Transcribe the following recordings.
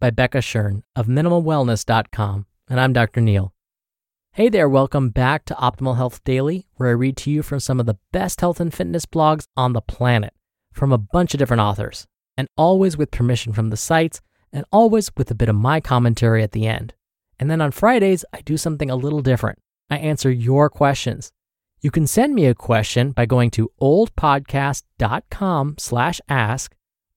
by Becca Shern of MinimalWellness.com and I'm Dr. Neal. Hey there, welcome back to Optimal Health Daily, where I read to you from some of the best health and fitness blogs on the planet from a bunch of different authors, and always with permission from the sites, and always with a bit of my commentary at the end. And then on Fridays, I do something a little different. I answer your questions. You can send me a question by going to oldpodcast.com slash ask,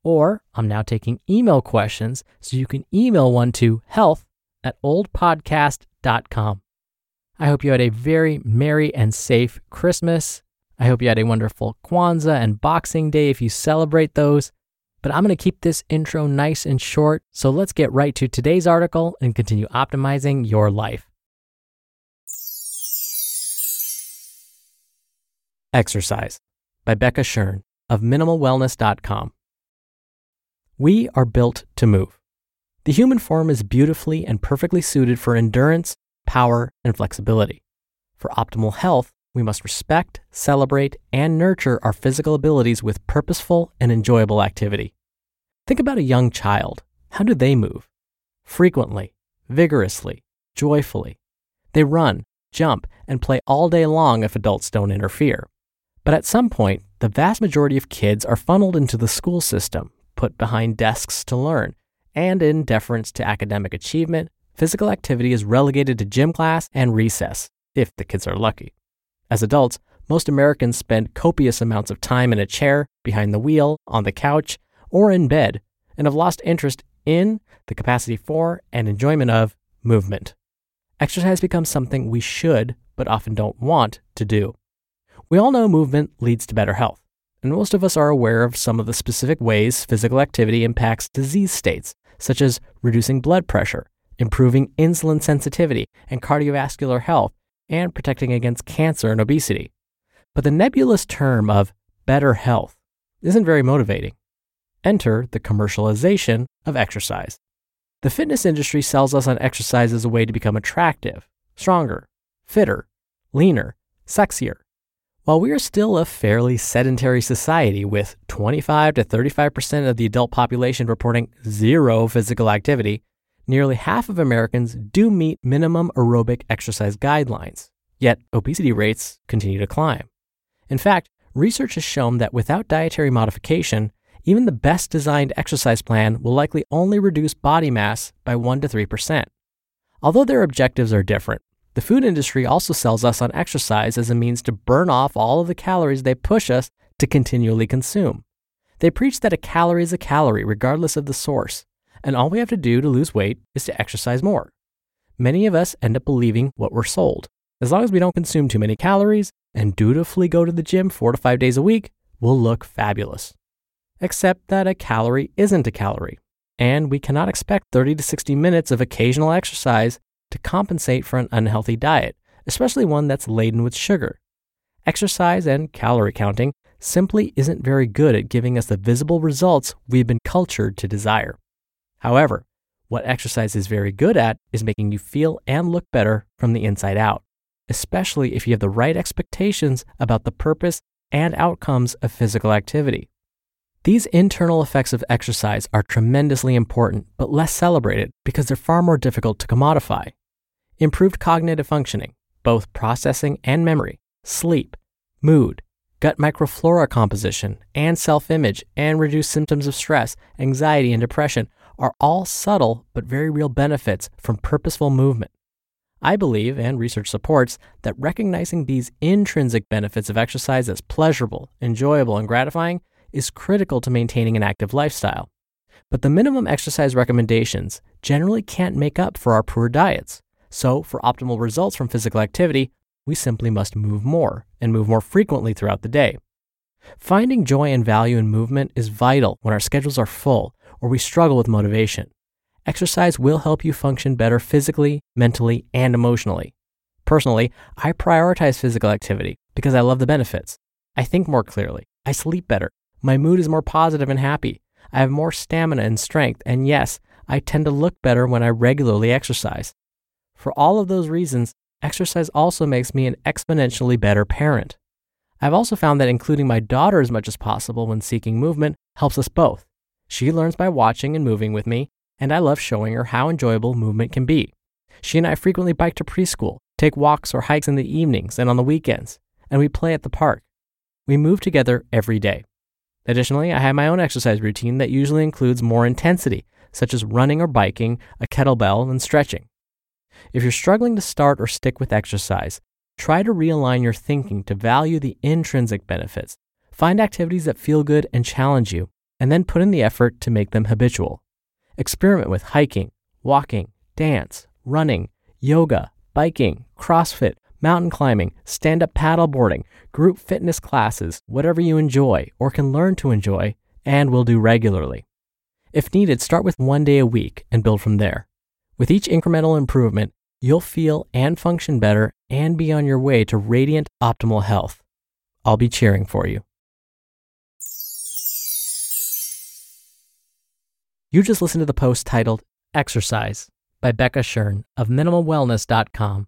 or I'm now taking email questions, so you can email one to health at oldpodcast.com. I hope you had a very merry and safe Christmas. I hope you had a wonderful Kwanzaa and Boxing Day if you celebrate those. But I'm going to keep this intro nice and short, so let's get right to today's article and continue optimizing your life. Exercise by Becca Shern of minimalwellness.com. We are built to move. The human form is beautifully and perfectly suited for endurance, power, and flexibility. For optimal health, we must respect, celebrate, and nurture our physical abilities with purposeful and enjoyable activity. Think about a young child. How do they move? Frequently, vigorously, joyfully. They run, jump, and play all day long if adults don't interfere. But at some point, the vast majority of kids are funneled into the school system, put behind desks to learn, and in deference to academic achievement, physical activity is relegated to gym class and recess, if the kids are lucky. As adults, most Americans spend copious amounts of time in a chair, behind the wheel, on the couch, or in bed, and have lost interest in, the capacity for, and enjoyment of movement. Exercise becomes something we should, but often don't want, to do. We all know movement leads to better health, and most of us are aware of some of the specific ways physical activity impacts disease states, such as reducing blood pressure, improving insulin sensitivity and cardiovascular health, and protecting against cancer and obesity. But the nebulous term of better health isn't very motivating. Enter the commercialization of exercise. The fitness industry sells us on exercise as a way to become attractive, stronger, fitter, leaner, sexier. While we are still a fairly sedentary society with 25 to 35% of the adult population reporting zero physical activity, nearly half of Americans do meet minimum aerobic exercise guidelines, yet obesity rates continue to climb. In fact, research has shown that without dietary modification, even the best designed exercise plan will likely only reduce body mass by 1 to 3%. Although their objectives are different, the food industry also sells us on exercise as a means to burn off all of the calories they push us to continually consume. They preach that a calorie is a calorie regardless of the source, and all we have to do to lose weight is to exercise more. Many of us end up believing what we're sold. As long as we don't consume too many calories and dutifully go to the gym four to five days a week, we'll look fabulous. Except that a calorie isn't a calorie, and we cannot expect 30 to 60 minutes of occasional exercise to compensate for an unhealthy diet, especially one that's laden with sugar. Exercise and calorie counting simply isn't very good at giving us the visible results we've been cultured to desire. However, what exercise is very good at is making you feel and look better from the inside out, especially if you have the right expectations about the purpose and outcomes of physical activity. These internal effects of exercise are tremendously important, but less celebrated because they're far more difficult to commodify. Improved cognitive functioning, both processing and memory, sleep, mood, gut microflora composition, and self image, and reduced symptoms of stress, anxiety, and depression are all subtle but very real benefits from purposeful movement. I believe, and research supports, that recognizing these intrinsic benefits of exercise as pleasurable, enjoyable, and gratifying is critical to maintaining an active lifestyle. But the minimum exercise recommendations generally can't make up for our poor diets. So, for optimal results from physical activity, we simply must move more and move more frequently throughout the day. Finding joy and value in movement is vital when our schedules are full or we struggle with motivation. Exercise will help you function better physically, mentally, and emotionally. Personally, I prioritize physical activity because I love the benefits. I think more clearly. I sleep better. My mood is more positive and happy. I have more stamina and strength. And yes, I tend to look better when I regularly exercise. For all of those reasons, exercise also makes me an exponentially better parent. I've also found that including my daughter as much as possible when seeking movement helps us both. She learns by watching and moving with me, and I love showing her how enjoyable movement can be. She and I frequently bike to preschool, take walks or hikes in the evenings and on the weekends, and we play at the park. We move together every day. Additionally, I have my own exercise routine that usually includes more intensity, such as running or biking, a kettlebell, and stretching. If you're struggling to start or stick with exercise, try to realign your thinking to value the intrinsic benefits. Find activities that feel good and challenge you, and then put in the effort to make them habitual. Experiment with hiking, walking, dance, running, yoga, biking, CrossFit, mountain climbing, stand up paddleboarding, group fitness classes, whatever you enjoy or can learn to enjoy, and will do regularly. If needed, start with one day a week and build from there. With each incremental improvement, you'll feel and function better and be on your way to radiant optimal health. I'll be cheering for you. You just listened to the post titled Exercise by Becca Shern of MinimalWellness.com.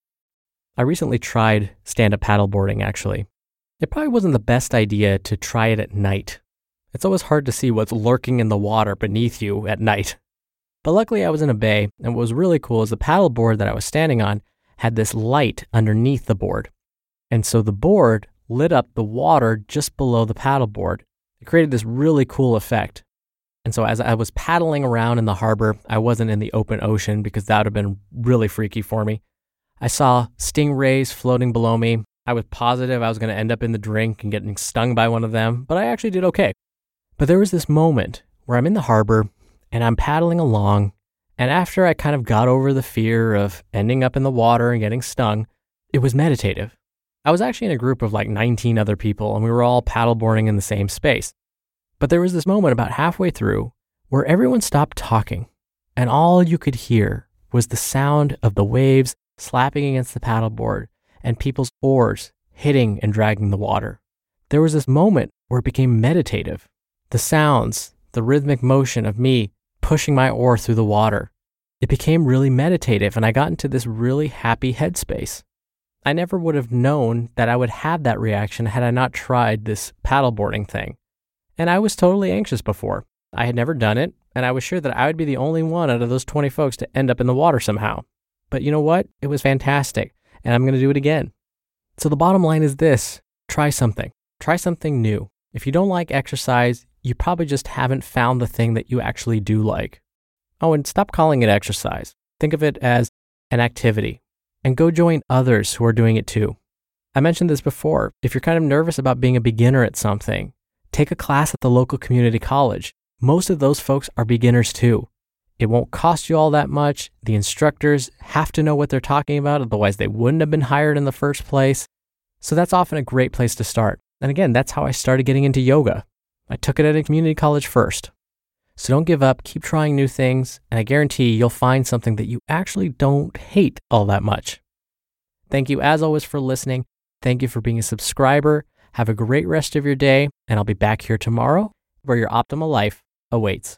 I recently tried stand up paddleboarding, actually. It probably wasn't the best idea to try it at night. It's always hard to see what's lurking in the water beneath you at night. But luckily, I was in a bay, and what was really cool is the paddleboard that I was standing on had this light underneath the board. And so the board lit up the water just below the paddleboard. It created this really cool effect. And so as I was paddling around in the harbor, I wasn't in the open ocean because that would have been really freaky for me. I saw stingrays floating below me. I was positive I was going to end up in the drink and getting stung by one of them, but I actually did okay. But there was this moment where I'm in the harbor and I'm paddling along. And after I kind of got over the fear of ending up in the water and getting stung, it was meditative. I was actually in a group of like 19 other people and we were all paddleboarding in the same space. But there was this moment about halfway through where everyone stopped talking and all you could hear was the sound of the waves slapping against the paddleboard, and people's oars hitting and dragging the water. There was this moment where it became meditative. The sounds, the rhythmic motion of me pushing my oar through the water. It became really meditative and I got into this really happy headspace. I never would have known that I would have that reaction had I not tried this paddleboarding thing. And I was totally anxious before. I had never done it, and I was sure that I would be the only one out of those 20 folks to end up in the water somehow. But you know what? It was fantastic, and I'm going to do it again. So the bottom line is this try something. Try something new. If you don't like exercise, you probably just haven't found the thing that you actually do like. Oh, and stop calling it exercise. Think of it as an activity and go join others who are doing it too. I mentioned this before. If you're kind of nervous about being a beginner at something, take a class at the local community college. Most of those folks are beginners too. It won't cost you all that much. The instructors have to know what they're talking about, otherwise, they wouldn't have been hired in the first place. So that's often a great place to start. And again, that's how I started getting into yoga. I took it at a community college first. So don't give up, keep trying new things, and I guarantee you'll find something that you actually don't hate all that much. Thank you, as always, for listening. Thank you for being a subscriber. Have a great rest of your day, and I'll be back here tomorrow where your optimal life awaits.